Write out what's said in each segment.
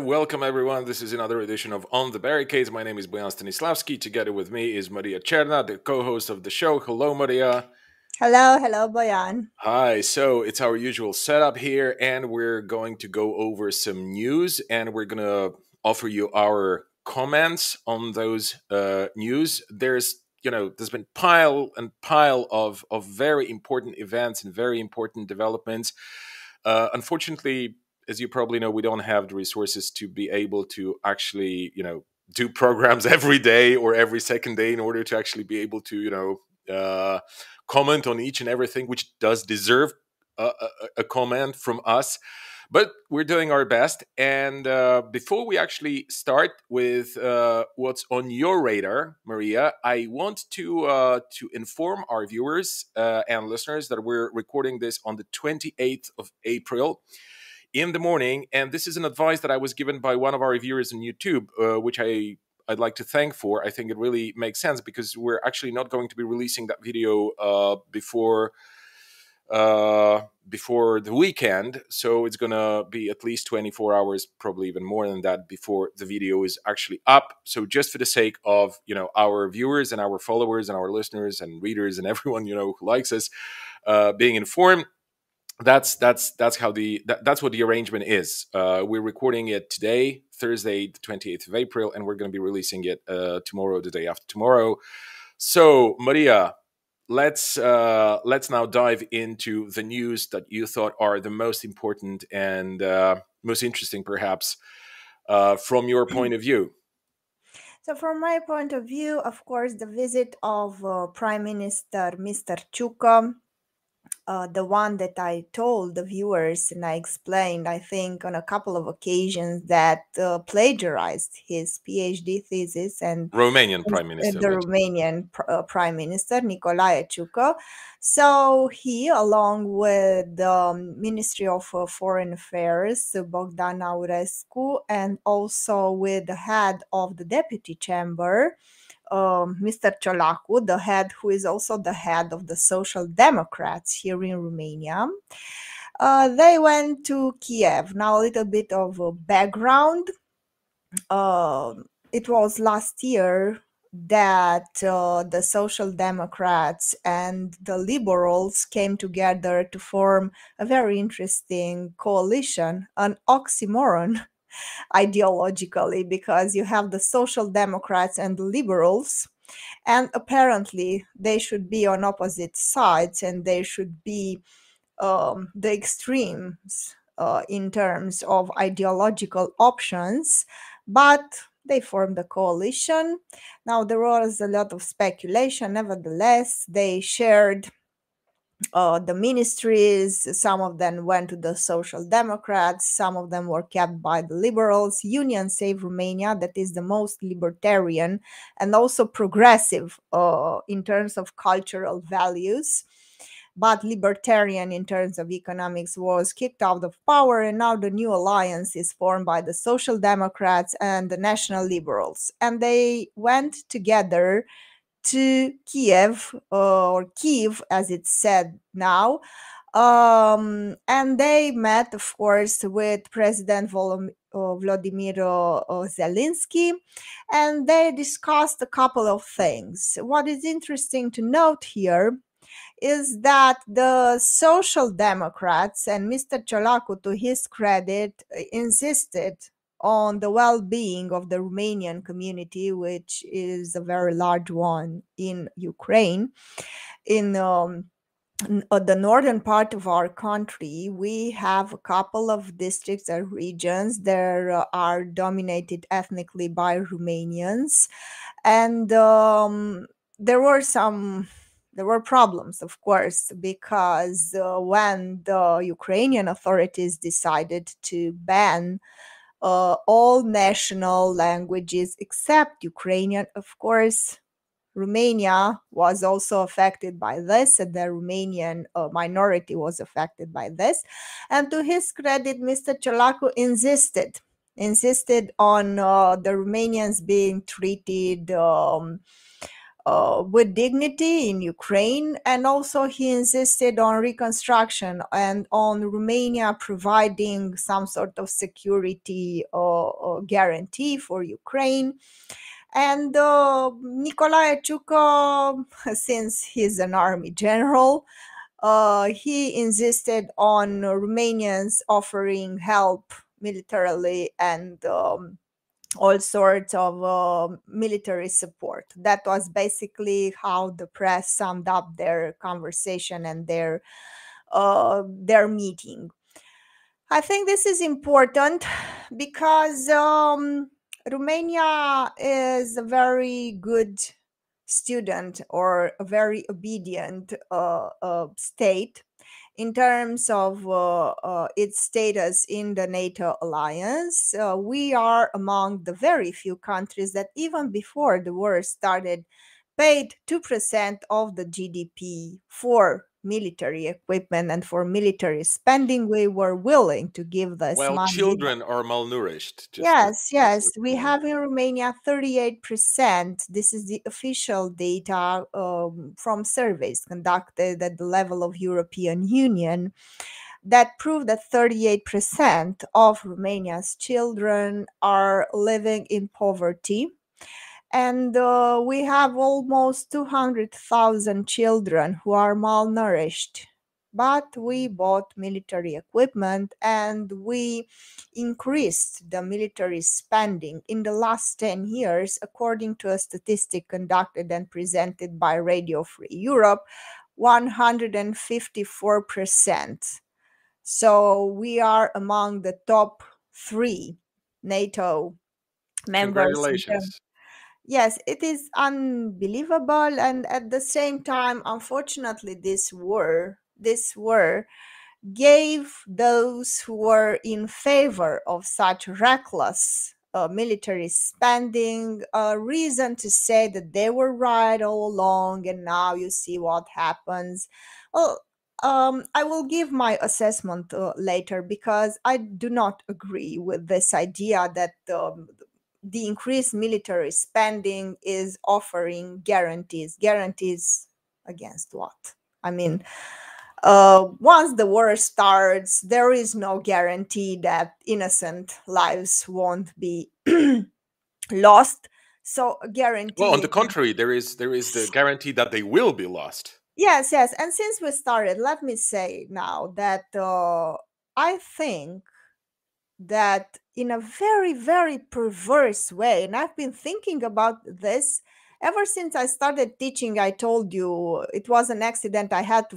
and welcome everyone. This is another edition of On the Barricades. My name is Boyan Stanislavski. Together with me is Maria Cernat, the co-host of the show. Hello, Maria. Hello, hello, Boyan. Hi. So it's our usual setup here, and we're going to go over some news, and we're gonna offer you our comments on those uh, news. There's you know there's been pile and pile of of very important events and very important developments. Uh, unfortunately, as you probably know, we don't have the resources to be able to actually, you know, do programs every day or every second day in order to actually be able to, you know, uh, comment on each and everything, which does deserve a, a, a comment from us. But we're doing our best. And uh, before we actually start with uh, what's on your radar, Maria, I want to uh, to inform our viewers uh, and listeners that we're recording this on the 28th of April in the morning. And this is an advice that I was given by one of our viewers on YouTube, uh, which I I'd like to thank for. I think it really makes sense because we're actually not going to be releasing that video uh, before uh, before the weekend. So it's gonna be at least 24 hours, probably even more than that, before the video is actually up. So just for the sake of you know our viewers and our followers and our listeners and readers and everyone you know who likes us uh, being informed that's that's that's how the that, that's what the arrangement is. Uh, we're recording it today, Thursday, the twenty eighth of April, and we're going to be releasing it uh, tomorrow, the day after tomorrow. So, Maria, let's uh, let's now dive into the news that you thought are the most important and uh, most interesting, perhaps, uh, from your point of view. So, from my point of view, of course, the visit of uh, Prime Minister Mr. Ciucă uh, the one that I told the viewers and I explained, I think, on a couple of occasions that uh, plagiarized his PhD thesis and Romanian Prime Minister, the? Romanian uh, Prime Minister Nicolae Ciucă. So he, along with the um, Ministry of uh, Foreign Affairs, Bogdan Aurescu, and also with the head of the Deputy Chamber, um, Mr. Ciolacu, the head, who is also the head of the Social Democrats here in Romania. Uh, they went to Kiev. Now, a little bit of background. Uh, it was last year that uh, the Social Democrats and the Liberals came together to form a very interesting coalition, an oxymoron ideologically because you have the social democrats and the liberals and apparently they should be on opposite sides and they should be um, the extremes uh, in terms of ideological options but they formed a coalition. Now there was a lot of speculation. Nevertheless they shared uh, the ministries. Some of them went to the Social Democrats. Some of them were kept by the Liberals. Union Save Romania, that is the most libertarian and also progressive uh, in terms of cultural values. But libertarian in terms of economics was kicked out of power, and now the new alliance is formed by the Social Democrats and the National Liberals. And they went together to Kiev or Kiev, as it's said now. Um, and they met, of course, with President Volodymyr uh, uh, Zelensky, and they discussed a couple of things. What is interesting to note here is that the Social Democrats and Mr. Ciolacu, to his credit, insisted on the well-being of the Romanian community, which is a very large one in Ukraine. In um, uh, the northern part of our country, we have a couple of districts or regions that uh, are dominated ethnically by Romanians, and um, there were some there were problems, of course, because uh, when the Ukrainian authorities decided to ban uh, all national languages except Ukrainian. Of course, Romania was also affected by this, and the Romanian uh, minority was affected by this. And to his credit, Mr. Ciolacu insisted insisted on uh, the Romanians being treated um, uh, with dignity in Ukraine, and also he insisted on reconstruction and on Romania providing some sort of security uh, guarantee for Ukraine. And uh, Nicolae Ciucă, since he's an army general, uh, he insisted on Romanians offering help militarily and um, all sorts of uh, military support. That was basically how the press summed up their conversation and their uh, their meeting. I think this is important because um, Romania is a very good student or a very obedient uh, uh, state in terms of uh, uh, its status in the NATO alliance. Uh, we are among the very few countries that, even before the war started, paid 2% of the GDP for military equipment and for military spending, we were willing to give this well, money. children are malnourished. yes, yes. We have in Romania 38%. This is the official data um, from surveys conducted at the level of European Union that prove that 38% of Romania's children are living in poverty and uh, we have almost 200,000 children who are malnourished. But we bought military equipment and we increased the military spending in the last 10 years, according to a statistic conducted and presented by Radio Free Europe, 154%. So we are among the top three NATO members. Congratulations yes it is unbelievable and at the same time unfortunately this war this war gave those who were in favor of such reckless uh, military spending a reason to say that they were right all along and now you see what happens. Well um, I will give my assessment uh, later because I do not agree with this idea that um, the increased military spending is offering guarantees. Guarantees against what? I mean, uh, once the war starts, there is no guarantee that innocent lives won't be lost. So, guarantee. Well, on the contrary, there is there is the guarantee that they will be lost. Yes, yes. And since we started, let me say now that uh, I think that in a very, very perverse way. And I've been thinking about this ever since I started teaching. I told you it was an accident. I had to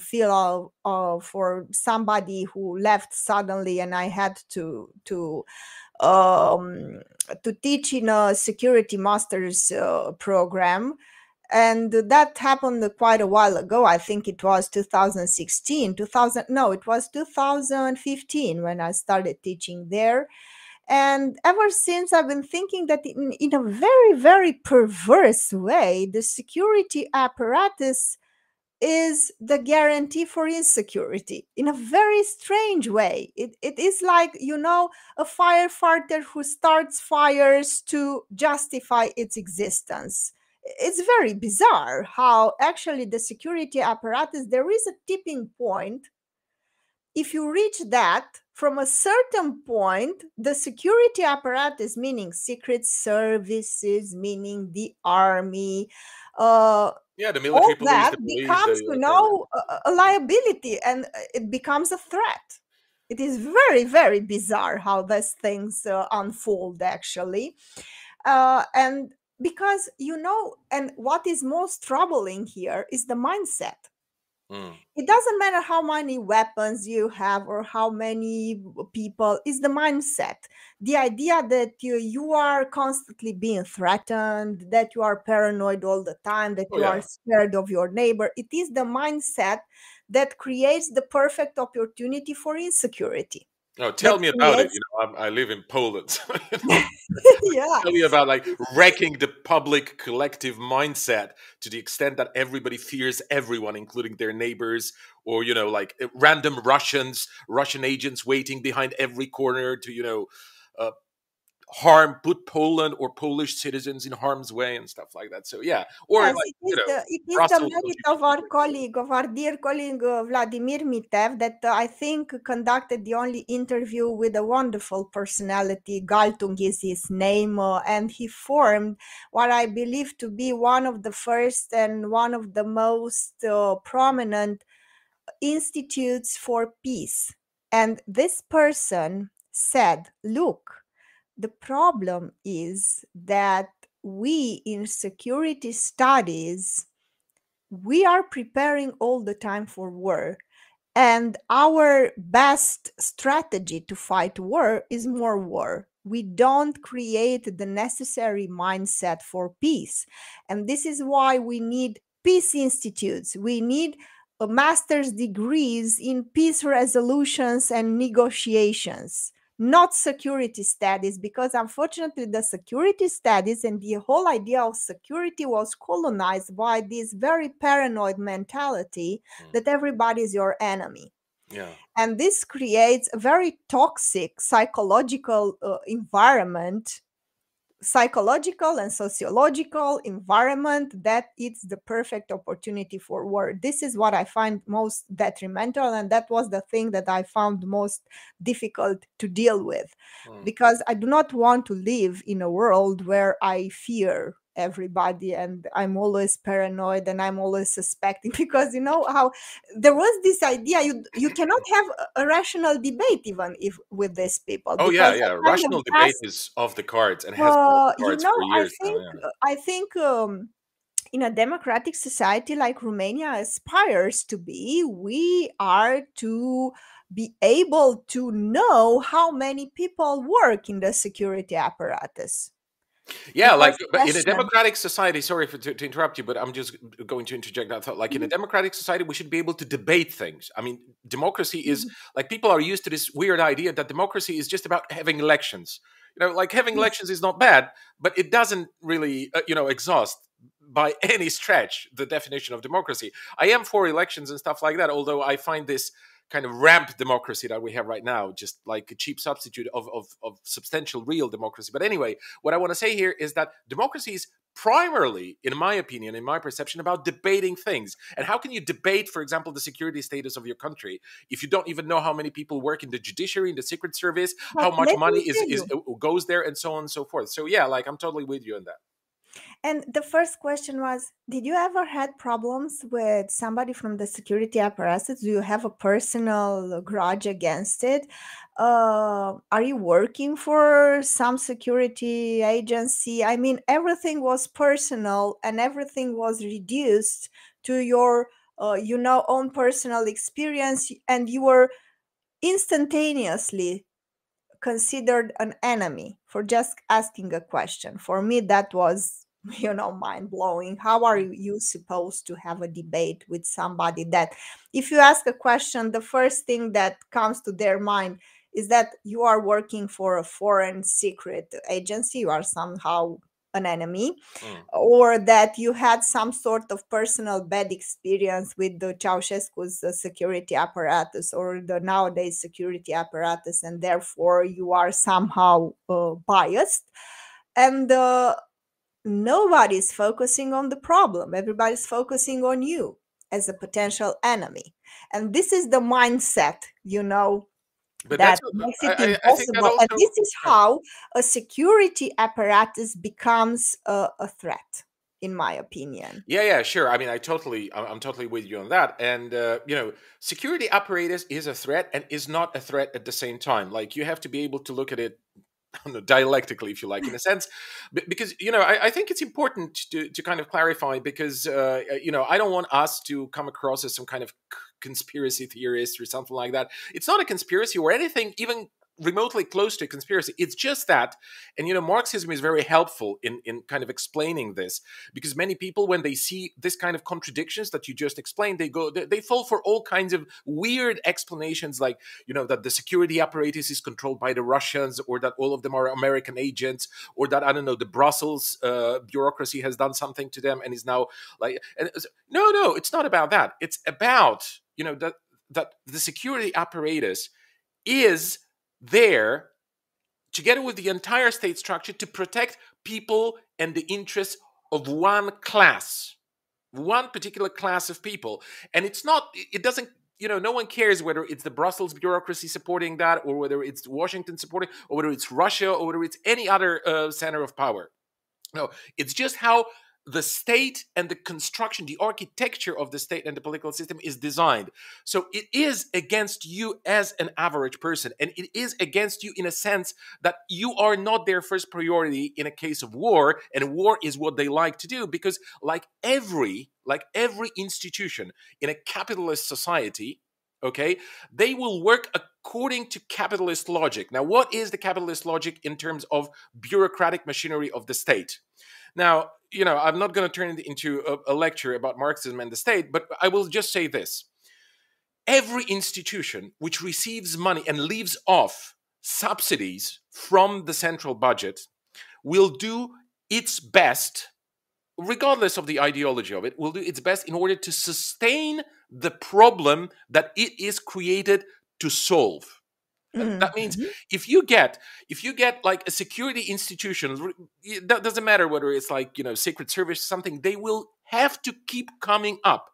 uh, for somebody who left suddenly, and I had to to um, to teach in a security master's uh, program and that happened quite a while ago. I think it was 2016 2000 no it was 2015 when i started teaching there. And ever since i've been thinking that in, in a very very perverse way the security apparatus is the guarantee for insecurity in a very strange way. It, it is like, you know, a firefighter who starts fires to justify its existence it's very bizarre how actually the security apparatus there is a tipping point. If you reach that from a certain point the security apparatus meaning secret services meaning the army uh, yeah the military all police, that police, becomes you know a, a liability and uh, it becomes a threat. It is very very bizarre how these things uh, unfold actually. Uh, and because you know and what is most troubling here is the mindset mm. it doesn't matter how many weapons you have or how many people is the mindset the idea that you, you are constantly being threatened that you are paranoid all the time that oh, you yeah. are scared of your neighbor it is the mindset that creates the perfect opportunity for insecurity Oh, tell me about it. You know, I'm, i live in Poland. So, you know, yeah. Tell me about like wrecking the public collective mindset to the extent that everybody fears everyone, including their neighbors, or you know, like eh, random Russians, Russian agents waiting behind every corner to you know, uh, harm put Poland or Polish citizens in harm's way and stuff like that. So yeah, or Yes, like it you know, the it is the merit of our colleague, of our dear colleague uh, Vladimir Mitev, that uh, I think conducted the only interview with a wonderful personality. Galtung is his name, uh, and he formed what I believe to be one of the first and one of the most uh, prominent institutes for peace. And this person said, Look, the problem is that we in security studies we are preparing all the time for war and our best strategy to fight war is more war. We don't create the necessary mindset for peace and this is why we need peace institutes. We need a master's degrees in peace resolutions and negotiations not security studies because unfortunately the security studies and the whole idea of security was colonized by this very paranoid mentality Mm. that everybody is your enemy Yeah. and this creates a very toxic psychological uh, environment psychological and sociological environment that it's the perfect opportunity for war this is what i find most detrimental and that was the thing that i found most difficult to deal with Mm. because i do not want to live in a world where i fear everybody and i'm always paranoid and i'm always suspecting because you know how there was this idea you you cannot have a, rational debate even if with these people Oh yeah, yeah. they kind of Rational debate ask is off the cards and has uh, the you cards know, for I years now. think Yeah. I think um, in a democratic society like Romania aspires to be, we are to be able to know how many people work in the security apparatus. Yeah, like Because but in a democratic society, sorry for, to, to interrupt you, but I'm just going to interject that thought. Like in a Mhm, democratic society, we should be able to debate things. I mean, democracy is mhm, like people are used to this weird idea that democracy is just about having elections. You know, like having yes, elections is not bad, but it doesn't really, uh, you know, exhaust by any stretch the definition of democracy. I am for elections and stuff like that, although I find this kind of ramp democracy that we have right now just like a cheap substitute of, of, of substantial real democracy. But anyway, what I want to say here is that democracy is primarily, in my opinion, in my perception, about debating things. And how can you debate, for example, the security status of your country if you don't even know how many people work in the judiciary, in the secret service, how much money is, is uh, goes there, and so on and so forth. So yeah, like I'm totally with you on that. And the first question was, did you ever had problems with somebody from the security apparatus? Do you have a personal grudge against it? Uh, are you working for some security agency? I mean, everything was personal and everything was reduced to your, uh, you know, own personal experience, and you were instantaneously considered an enemy for just asking a question. For me, that was, you know, mind blowing. How are you supposed to have a debate with somebody that, if you ask a question, the first thing that comes to their mind is that you are working for a foreign secret agency, you are somehow an enemy, Mm. or that you had some sort of personal bad experience with the Ceausescu's uh, security apparatus or the nowadays security apparatus, and therefore you are somehow uh, biased. And uh, nobody's focusing on the problem, everybody's focusing on you as a potential enemy. And this is the mindset, you know, But that makes it I, I think that impossible. And this is how a security apparatus becomes a, a threat, in my opinion. Yeah, yeah, sure. I mean, I totally, I'm, totally with you on that. And uh, you know, security apparatus is a threat and is not a threat at the same time. Like you have to be able to look at it I know, dialectically, if you like, in a sense, because you know, I, I think it's important to to kind of clarify because uh, you know, I don't want us to come across as some kind of conspiracy theorist or something like that. It's not a conspiracy or anything even remotely close to a conspiracy. It's just that, and you know, Marxism is very helpful in in kind of explaining this because many people, when they see this kind of contradictions that you just explained, they go they, they fall for all kinds of weird explanations, like you know that the security apparatus is controlled by the Russians, or that all of them are American agents, or that I don't know the Brussels uh, bureaucracy has done something to them and is now like and no, no, it's not about that. It's about you know that that the security apparatus is there together with the entire state structure, to protect people and the interests of one class, one particular class of people. And it's not, it doesn't you know, no one cares whether it's the Brussels bureaucracy supporting that, or whether it's Washington supporting, or whether it's Russia, or whether it's any other uh, center of power. No, it's just how the state and the construction, the architecture of the state and the political system is designed. So it is against you as an average person. And it is against you in a sense that you are not their first priority in a case of war. And war is what they like to do because, like every like every institution in a capitalist society, okay, they will work according to capitalist logic. Now, what is the capitalist logic in terms of bureaucratic machinery of the state? Now, you know, I'm not going to turn it into a, a lecture about Marxism and the state, but I will just say this. Every institution which receives money and leaves off subsidies from the central budget will do its best, regardless of the ideology of it, will do its best in order to sustain the problem that it is created to solve. Mm-hmm. That means mm-hmm. if you get if you get like a security institution, that doesn't matter whether it's like you know Secret Service something, they will have to keep coming up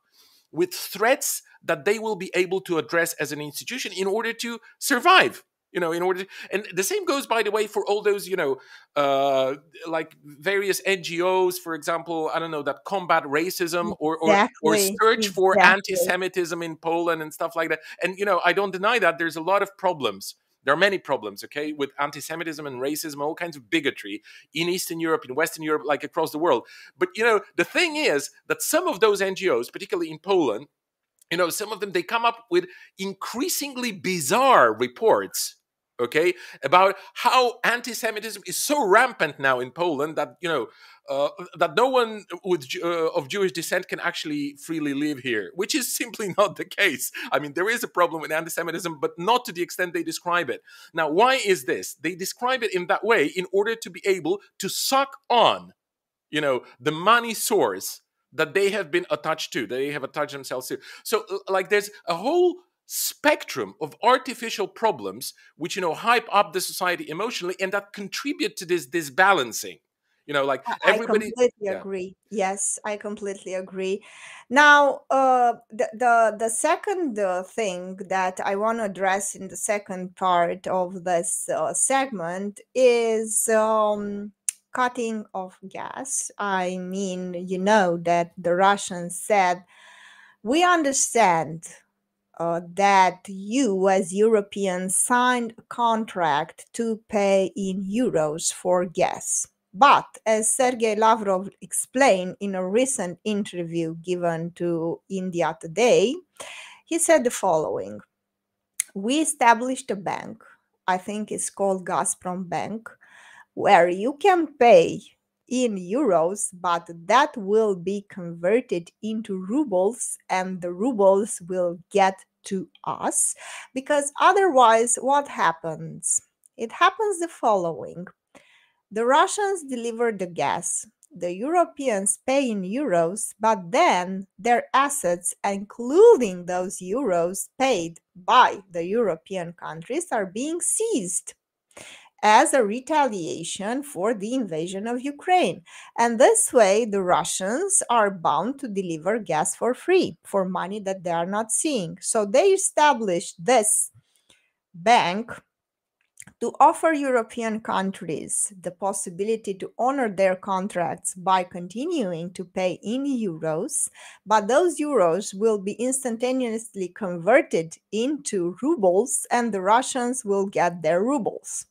with threats that they will be able to address as an institution in order to survive you know in order to, and the same goes by the way for all those you know uh like various ngos for example i don't know that combat racism or or, exactly. or search for exactly. anti-semitism in poland and stuff like that and you know i don't deny that there's a lot of problems there are many problems okay with anti-semitism and racism all kinds of bigotry in eastern europe in western europe like across the world but you know the thing is that some of those ngos particularly in poland you know some of them they come up with increasingly bizarre reports okay about how anti-semitism is so rampant now in poland that you know uh, that no one with uh, of jewish descent can actually freely live here which is simply not the case. I mean there is a problem with anti-semitism but not to the extent they describe it. Now why is this? They describe it in that way in order to be able to suck on you know the money source that they have been attached to they have attached themselves to. So like there's a whole spectrum of artificial problems which you know hype up the society emotionally and that contribute to this disbalancing. You know like everybody i completely yeah. agree. Yes i completely agree. Now uh the the, the second uh, thing that i want to address in the second part of this uh, segment is um cutting of gas. I mean you know that the russians said we understand uh, that you, as Europeans, signed a contract to pay in euros for gas. But as Sergei Lavrov explained in a recent interview given to India Today, he said the following We established a bank, I think it's called Gazprom Bank, where you can pay in euros, but that will be converted into rubles and the rubles will get to us because otherwise, what happens? It happens the following the Russians deliver the gas, the Europeans pay in euros, but then their assets, including those euros paid by the European countries, are being seized as a retaliation for the invasion of Ukraine. And this way, the Russians are bound to deliver gas for free for money that they are not seeing. So they established this bank to offer European countries the possibility to honor their contracts by continuing to pay in euros, but those euros will be instantaneously converted into rubles and the Russians will get their rubles.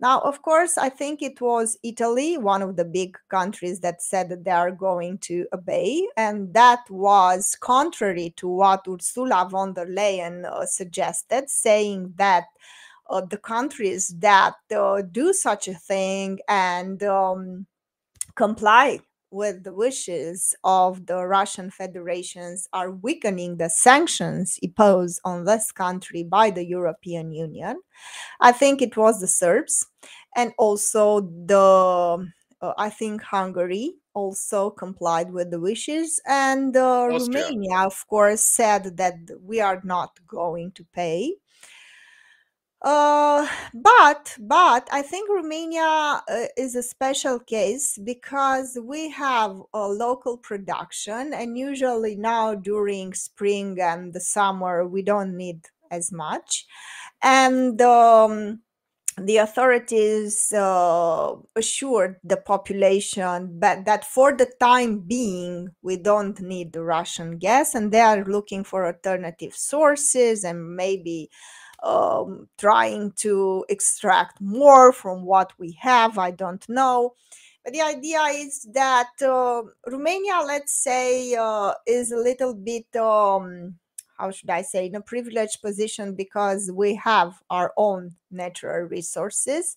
Now, of course, I think it was Italy, one of the big countries that said that they are going to obey. And that was contrary to what Ursula von der Leyen uh, suggested, saying that uh, the countries that uh, do such a thing and um, comply with the wishes of the Russian federations are weakening the sanctions imposed on this country by the European Union. I think it was the Serbs and also the uh, I think Hungary also complied with the wishes, and uh, Romania, of course, said that we are not going to pay. Uh, but but I think Romania uh, is a special case because we have a local production, and usually now during spring and the summer we don't need as much, and um, the authorities uh, assured the population but that for the time being we don't need the Russian gas, and they are looking for alternative sources and maybe um, trying to extract more from what we have. I don't know. But the idea is that uh, Romania, let's say, uh, is a little bit, um, how should I say, in a privileged position because we have our own natural resources.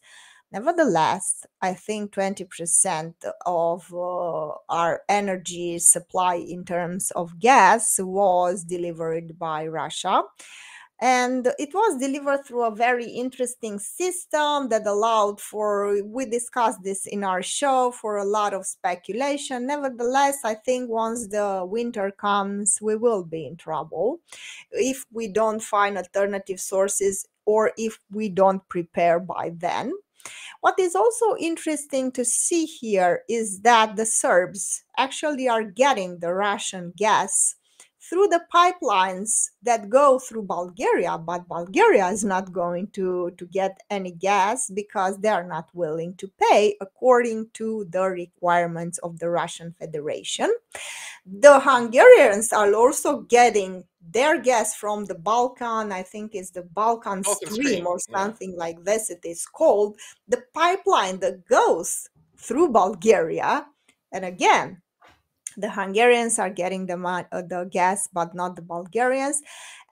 Nevertheless, I think 20% of uh, our energy supply in terms of gas was delivered by Russia and it was delivered through a very interesting system that allowed for we discussed this in our show for a lot of speculation. Nevertheless i think once the winter comes we will be in trouble. If we don't find alternative sources or if we don't prepare by then. What is also interesting to see here is that the serbs actually are getting the russian gas through the pipelines that go through Bulgaria, but Bulgaria is not going to, to get any gas because they are not willing to pay according to the requirements of the Russian Federation. The Hungarians are also getting their gas from the Balkan, I think it's the Balkan, Balkan Stream, Stream, or yeah. something like this, it is called, the pipeline that goes through Bulgaria. And again, the Hungarians are getting the uh, the gas, but not the Bulgarians,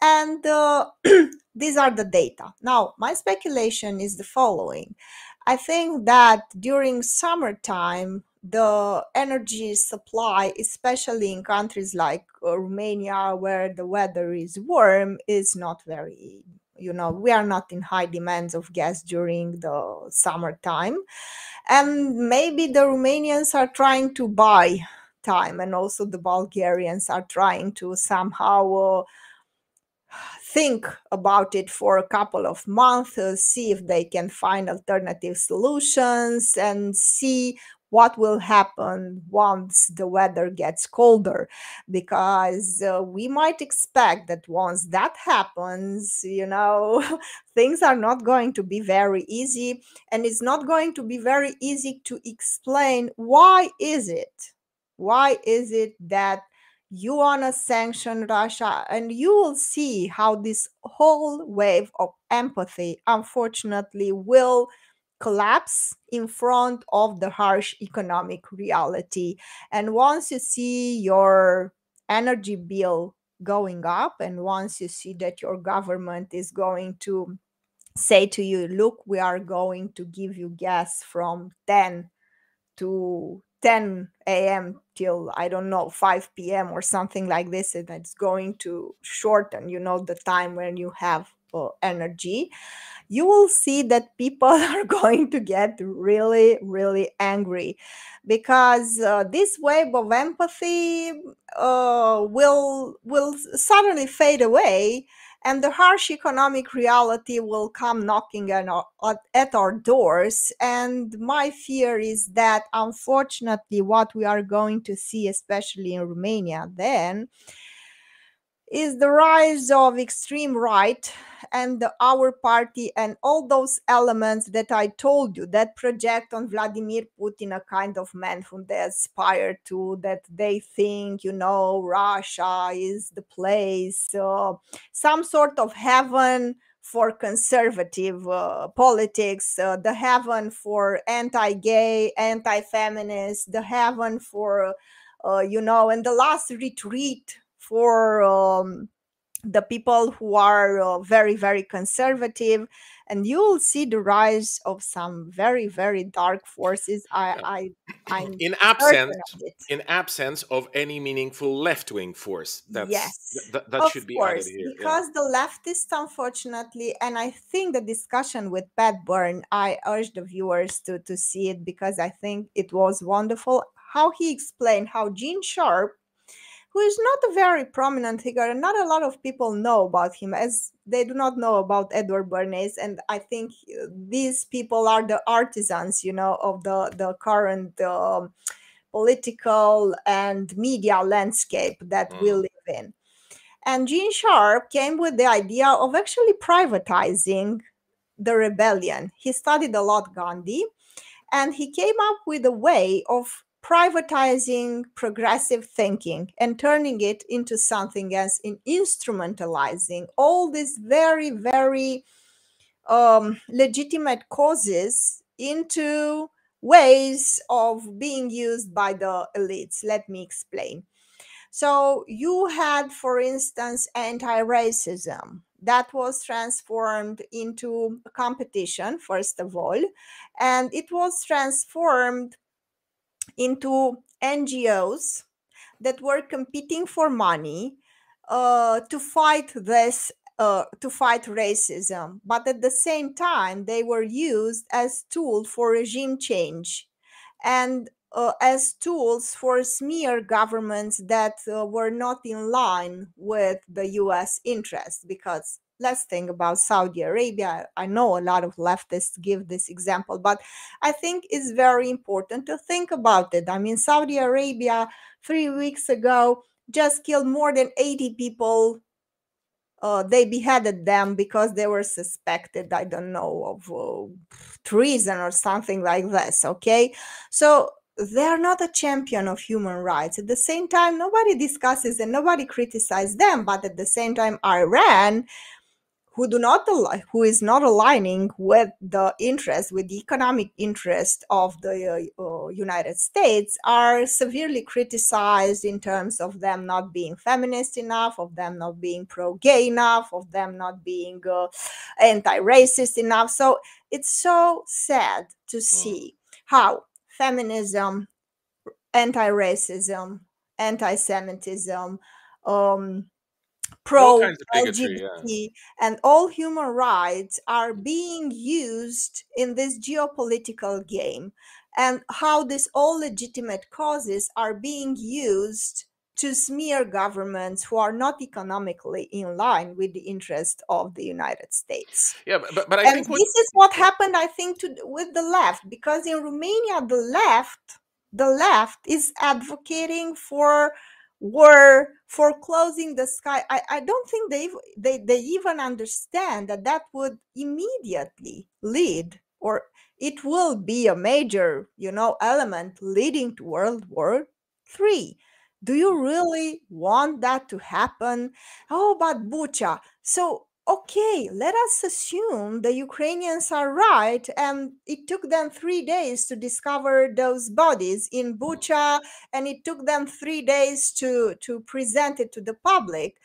and uh, these are the data. Now, my speculation is the following: I think that during summertime, the energy supply, especially in countries like uh, Romania, where the weather is warm, is not very. You know, we are not in high demands of gas during the summertime, and maybe the Romanians are trying to buy time and also the bulgarians are trying to somehow uh, think about it for a couple of months uh, see if they can find alternative solutions and see what will happen once the weather gets colder. Because uh, we might expect that once that happens you know things are not going to be very easy and it's not going to be very easy to explain why is it why is it that you want to sanction Russia? And you will see how this whole wave of empathy, unfortunately, will collapse in front of the harsh economic reality. And once you see your energy bill going up, and once you see that your government is going to say to you, look, we are going to give you gas from 10 to 10 a.m. till I don't know 5 p.m. or something like this, and it's going to shorten, you know, the time when you have uh, energy. You will see that people are going to get really, really angry because uh, this wave of empathy uh, will will suddenly fade away and the harsh economic reality will come knocking at our, doors. And my fear is that, unfortunately, what we are going to see, especially in Romania, then is the rise of extreme right and the our party and all those elements that I told you that project on Vladimir Putin a kind of man whom they aspire to, that they think, you know, Russia is the place, uh, some sort of heaven for conservative uh, politics, uh, the heaven for anti gay, anti feminist, the heaven for, uh, you know, and the last retreat for um, the people who are uh, very very conservative and you will see the rise of some very very dark forces. I i i'm in absence of in absence of any meaningful left-wing force that's yes. th- th- that of should be added course here yeah. because the leftists unfortunately and i think the discussion with pat byrne i urge the viewers to to see it because i think it was wonderful how he explained how gene sharp who is not a very prominent figure, and not a lot of people know about him, as they do not know about Edward Bernays. And I think uh, these people are the artisans, you know, of the the current um, political and media landscape that mm. we live in. And Gene Sharp came with the idea of actually privatizing the rebellion. He studied a lot Gandhi, and he came up with a way of privatizing progressive thinking and turning it into something else in instrumentalizing all these very very um, legitimate causes into ways of being used by the elites. Let me explain. So you had for instance anti-racism that was transformed into competition first of all and it was transformed into NGOs that were competing for money uh, to fight this uh, to fight racism. But at the same time they were used as tool for regime change and uh, as tools for smear governments that uh, were not in line with the US interests because let's think about Saudi Arabia. I know a lot of leftists give this example, but I think it's very important to think about it. I mean, Saudi Arabia three weeks ago just killed more than 80 people. Uh, they beheaded them because they were suspected, I don't know, of uh, treason or something like this. Okay. So they're not a champion of human rights. At the same time, nobody discusses and nobody criticizes them. But at the same time, Iran who do not who is not aligning with the interest with the economic interest of the uh, uh, United States are severely criticized in terms of them not being feminist enough of them not being pro-gay enough of them not being uh, anti-racist enough so it's so sad to mm. see how feminism anti-racism anti-semitism um, pro LGBT yeah. and all human rights are being used in this geopolitical game and how these all legitimate causes are being used to smear governments who are not economically in line with the interest of the United States. Yeah, but, but I and think this is what happened, I think, to with the left, because in Romania, the left, the left is advocating for were foreclosing the sky. I, I don't think they, they they even understand that that would immediately lead or it will be a major you know element leading to world war three. Do you mm-hmm. really want that to happen? Oh but bucha so okay, let us assume the Ukrainians are right, and it took them three days to discover those bodies in Bucha, and it took them three days to, to present it to the public.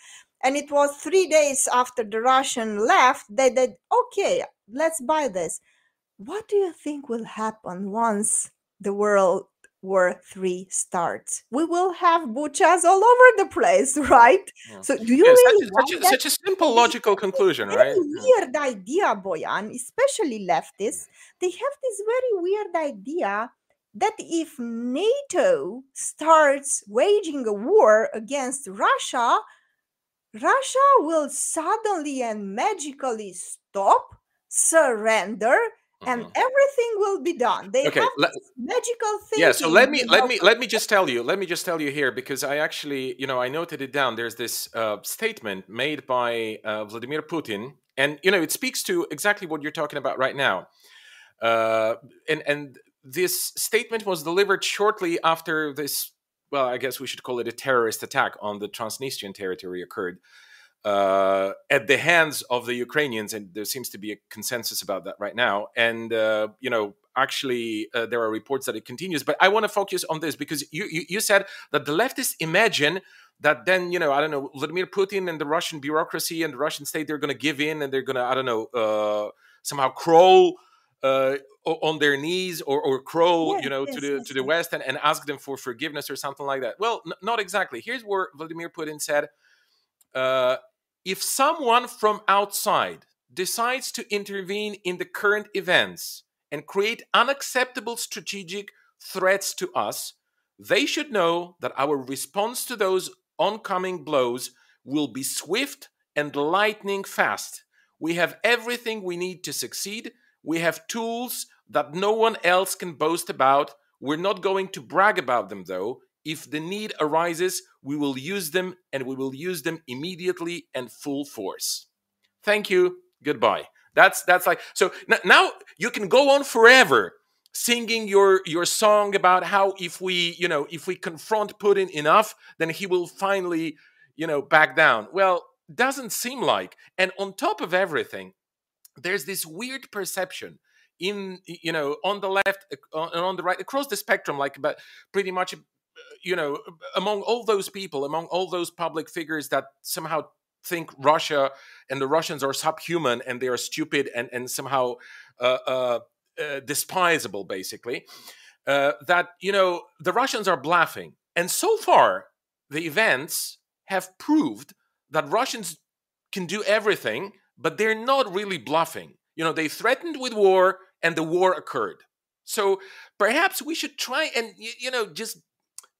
And it was three days after the Russian left, they did, okay, let's buy this. What do you think will happen once the world War Three starts. We will have buchas all over the place, right? Yeah. So, do you yeah, really such, a, such, a, such, a, simple logical conclusion, right? Hmm. Weird yeah. idea, Boyan, especially leftists. Hmm. They have this very weird idea that if NATO starts waging a war against Russia, Russia will suddenly and magically stop, surrender, and mm-hmm. everything will be done. They okay, have let, magical thing yeah so let me let me let me just tell you let me just tell you here because i actually you know i noted it down. There's this uh, statement made by uh, vladimir putin and you know it speaks to exactly what you're talking about right now. Uh, and and this statement was delivered shortly after this well i guess we should call it a terrorist attack on the transnistrian territory occurred uh, at the hands of the Ukrainians, and there seems to be a consensus about that right now. And uh, you know, actually, uh, there are reports that it continues. But I want to focus on this because you, you, you said that the leftists imagine that then you know I don't know Vladimir Putin and the Russian bureaucracy and the Russian state they're going to give in and they're going to I don't know uh, somehow crawl uh, on their knees or, or crawl yes, you know yes, to the yes, to the west and, and ask them for forgiveness or something like that. Well, n- not exactly. Here's where Vladimir Putin said. Uh, if someone from outside decides to intervene in the current events and create unacceptable strategic threats to us, they should know that our response to those oncoming blows will be swift and lightning fast. We have everything we need to succeed. We have tools that no one else can boast about. We're not going to brag about them, though. If the need arises, we will use them and we will use them immediately and full force. Thank you. Goodbye. That's that's like so now you can go on forever singing your your song about how if we you know if we confront Putin enough then he will finally you know back down. Well, doesn't seem like. And on top of everything, there's this weird perception in you know on the left uh, and on the right across the spectrum like but pretty much you know among all those people among all those public figures that somehow think Russia and the Russians are subhuman and they are stupid and and somehow uh, uh, uh, despisable, basically. Uh, that you know the Russians are bluffing, and so far the events have proved that Russians can do everything, but they're not really bluffing. You know, they threatened with war, and the war occurred. So perhaps we should try and you know just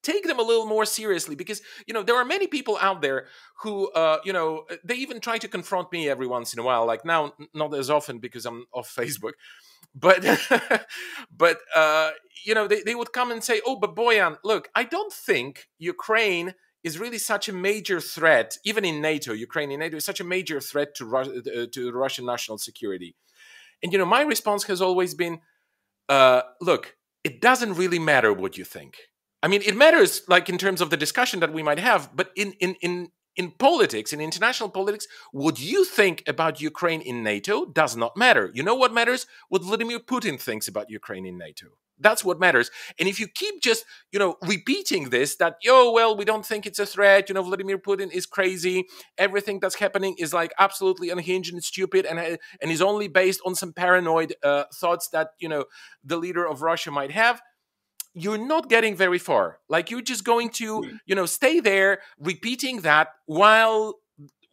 take them a little more seriously because you know there are many people out there who uh, you know they even try to confront me every once in a while like now not as often because i'm off facebook but but uh, you know they, they would come and say oh but boyan look i don't think ukraine is really such a major threat even in nato ukraine in nato is such a major threat to, Ru- uh, to russian national security. And you know my response has always been uh, look it doesn't really matter what you think I mean, it matters, like in terms of the discussion that we might have, but in in in in politics, in international politics, what you think about Ukraine in NATO does not matter. You know what matters? What Vladimir Putin thinks about Ukraine in NATO. That's what matters. And if you keep just, you know, repeating this, that, yo, well, we don't think it's a threat, you know, Vladimir Putin is crazy, everything that's happening is like absolutely unhinged and stupid and, and is only based on some paranoid uh, thoughts that, you know, the leader of Russia might have, you're not getting very far. Like you're just going to, hmm. you know, stay there repeating that while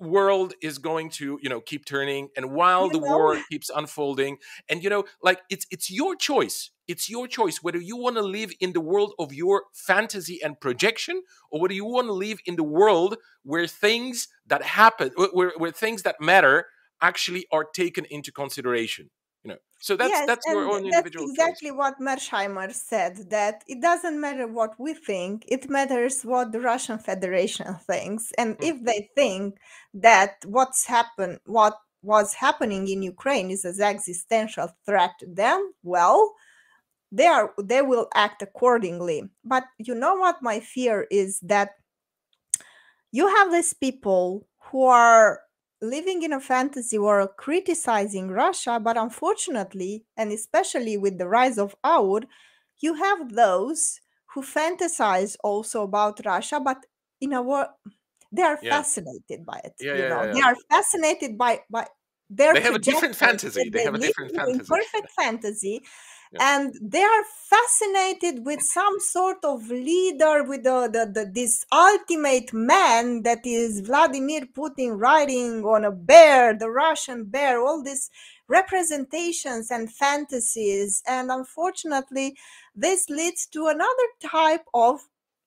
world is going to you know keep turning and while you the know. war keeps unfolding and you know like it's it's your choice it's your choice whether you want to live in the world of your fantasy and projection or whether you want to live in the world where things that happen where, where things that matter actually are taken into consideration so that's yes, that's your own individual that's exactly choice. what Mearsheimer said that it doesn't matter what we think it matters what the Russian Federation thinks and mm. if they think that what's happened what was happening in Ukraine is an existential threat to them well they are they will act accordingly but you know what my fear is that you have these people who are living in a fantasy world criticizing Russia, but unfortunately, and especially with the rise of AUR, you have those who fantasize also about Russia, but in a world they are yeah. fascinated by it. Yeah, you know, yeah, they are fascinated by by their. They have a different fantasy. They, they have a different fantasy. Perfect fantasy, and they are fascinated with some sort of leader with the, the, the, this ultimate man that is vladimir putin riding on a bear the russian bear all these representations and fantasies. And unfortunately this leads to another type of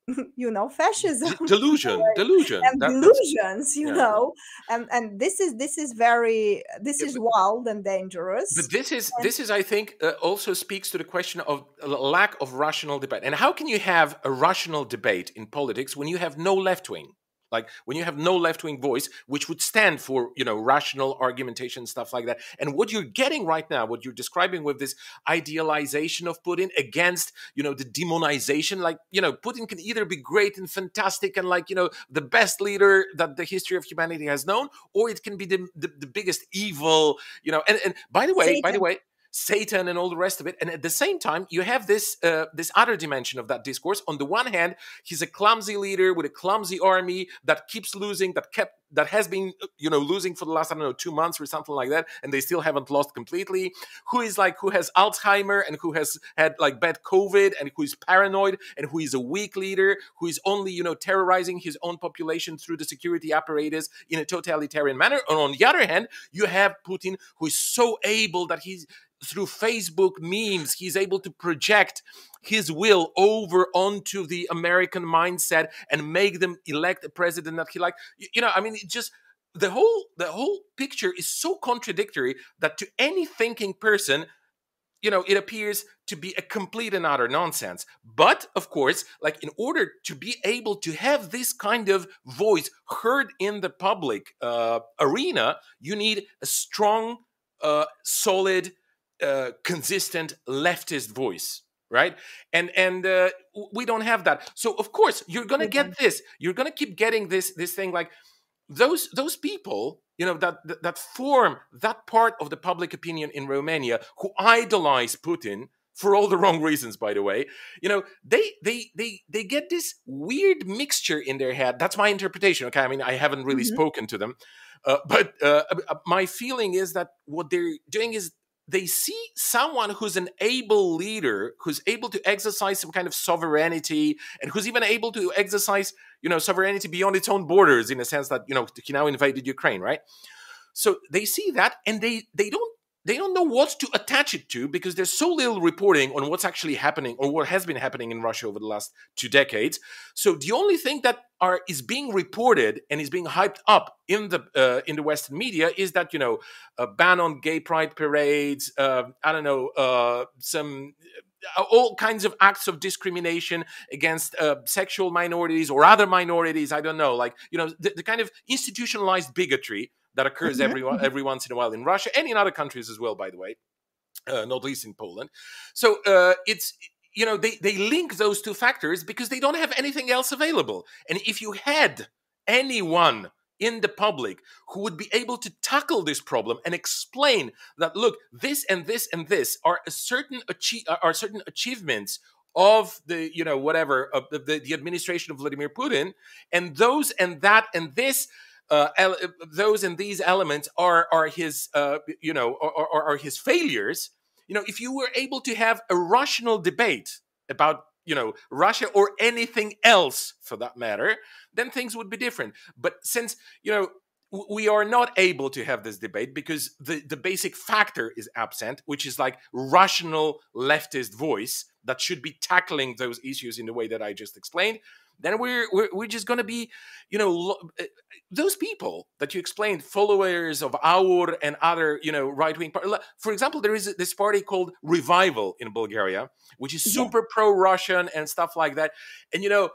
you know fascism delusion delusion and that, delusions you yeah. know and and this is this is very this yeah, is but, wild and dangerous but this is and, this is i think uh, also speaks to the question of lack of rational debate and how can you have a rational debate in politics when you have no left wing like when you have no left-wing voice which would stand for you know rational argumentation stuff like that and what you're getting right now what you're describing with this idealization of putin against you know the demonization like you know putin can either be great and fantastic and like you know the best leader that the history of humanity has known or it can be the, the, the biggest evil you know and, and by the way Satan. by the way Satan and all the rest of it. And at the same time, you have this uh, this other dimension of that discourse. On the one hand, he's a clumsy leader with a clumsy army that keeps losing, that kept that has been uh, you know losing for the last I don't know two months or something like that, and they still haven't lost completely. Who is like who has Alzheimer and who has had like bad COVID and who is paranoid and who is a weak leader who is only you know terrorizing his own population through the security apparatus in a totalitarian manner. And on the other hand, you have Putin who is so able that he's through Facebook memes, he's able to project his will over onto the American mindset and make them elect a president that he liked. You, know, I mean, it just the whole the whole picture is so contradictory that to any thinking person you know it appears to be a complete and utter nonsense but of course like in order to be able to have this kind of voice heard in the public uh, arena you need a strong uh, solid uh, consistent leftist voice right? And and uh, we don't have that. So of course you're gonna get this. You're gonna keep getting this this thing like those those people you know that, that that form that part of the public opinion in Romania who idolize Putin for all the wrong reasons by the way you know they they they they get this weird mixture in their head. That's my interpretation okay? I mean i haven't really mm-hmm. spoken to them. Uh, but uh my feeling is that what they're doing is they see someone who's an able leader who's able to exercise some kind of sovereignty and who's even able to exercise you know sovereignty beyond its own borders in a sense that you know he now invaded ukraine right? So they see that and they they don't they don't know what to attach it to because there's so little reporting on what's actually happening or what has been happening in Russia over the last two decades. So the only thing that are is being reported and is being hyped up in the uh, in the Western media is that you know a ban on gay pride parades. Uh, I don't know uh, some uh, all kinds of acts of discrimination against uh, sexual minorities or other minorities. I don't know, like you know the, the kind of institutionalized bigotry that occurs every every once in a while in Russia and in other countries as well, by the way, uh, not least in Poland. So uh, it's you know they they link those two factors because they don't have anything else available. And if you had anyone in the public who would be able to tackle this problem and explain that look this and this and this are a certain achieve are certain achievements of the you know whatever of the, the administration of Vladimir Putin and those and that and this uh, those and these elements are are his uh, you know are, are, are his failures. You know if you were able to have a rational debate about you know russia or anything else for that matter then things would be different. But since you know we are not able to have this debate because the, the basic factor is absent, which is like rational leftist voice that should be tackling those issues in the way that I just explained then we're we're, we're just going to be you know eh, those people that you explained followers of Aur and other you know right wing for example there is this party called Revival in Bulgaria which is super yeah. pro Russian and stuff like that and you know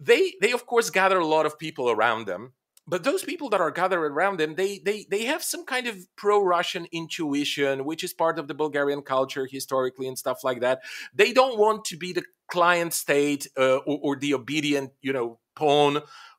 they they of course gather a lot of people around them but those people that are gathered around them they they they have some kind of pro-russian intuition which is part of the bulgarian culture historically and stuff like that they don't want to be the client state uh, or, or, the obedient you know pawn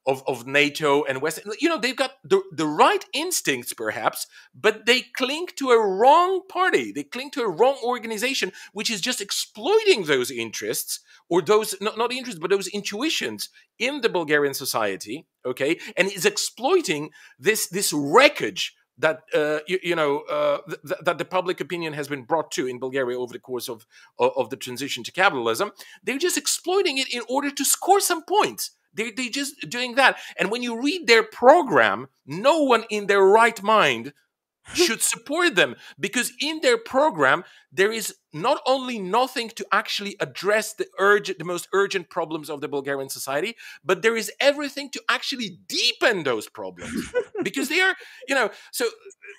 of, of NATO and West. You know, they've got the, the right instincts, perhaps, but they cling to a wrong party. They cling to a wrong organization, which is just exploiting those interests or those, not, not interests, but those intuitions in the Bulgarian society, okay, and is exploiting this, this wreckage that uh, you, you, know uh, th- that the public opinion has been brought to in Bulgaria over the course of of the transition to capitalism. They're just exploiting it in order to score some points. They they just doing that. And when you read their program, no one in their right mind should support them because in their program there is not only nothing to actually address the urgent the most urgent problems of the Bulgarian society but there is everything to actually deepen those problems because they are you know so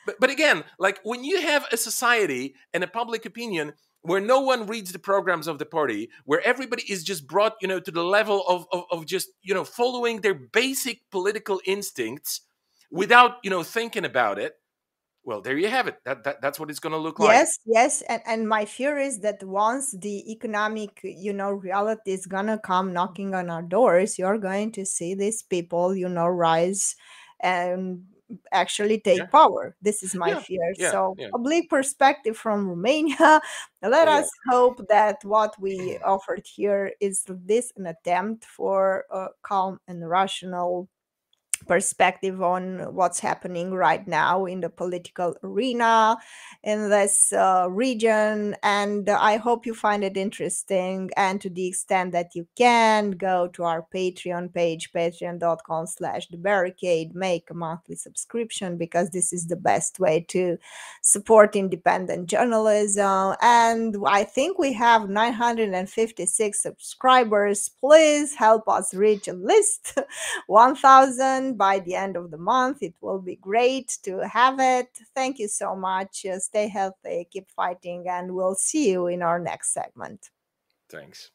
but, but again like when you have a society and a public opinion where no one reads the programs of the party, where everybody is just brought, you know, to the level of, of, of just, you know, following their basic political instincts without, you know, thinking about it. Well, there you have it. That, that that's what it's going to look like. Yes, yes, and and my fear is that once the economic, you know, reality is gonna come knocking on our doors, you're going to see these people, you know, rise and actually take yeah. power. This is my yeah. fear. Yeah. So, public perspective from Romania. Let oh, us hope that what we offered here is this an attempt for a calm and rational perspective on what's happening right now in the political arena in this uh, region and i hope you find it interesting and to the extent that you can go to our patreon page patreon.com slash the barricade make a monthly subscription because this is the best way to support independent journalism. And i think we have 956 subscribers. Please help us reach at least 1000 by the end of the month. It will be great to have it. Thank you so much. Uh, stay healthy, keep fighting, and we'll see you in our next segment. Thanks.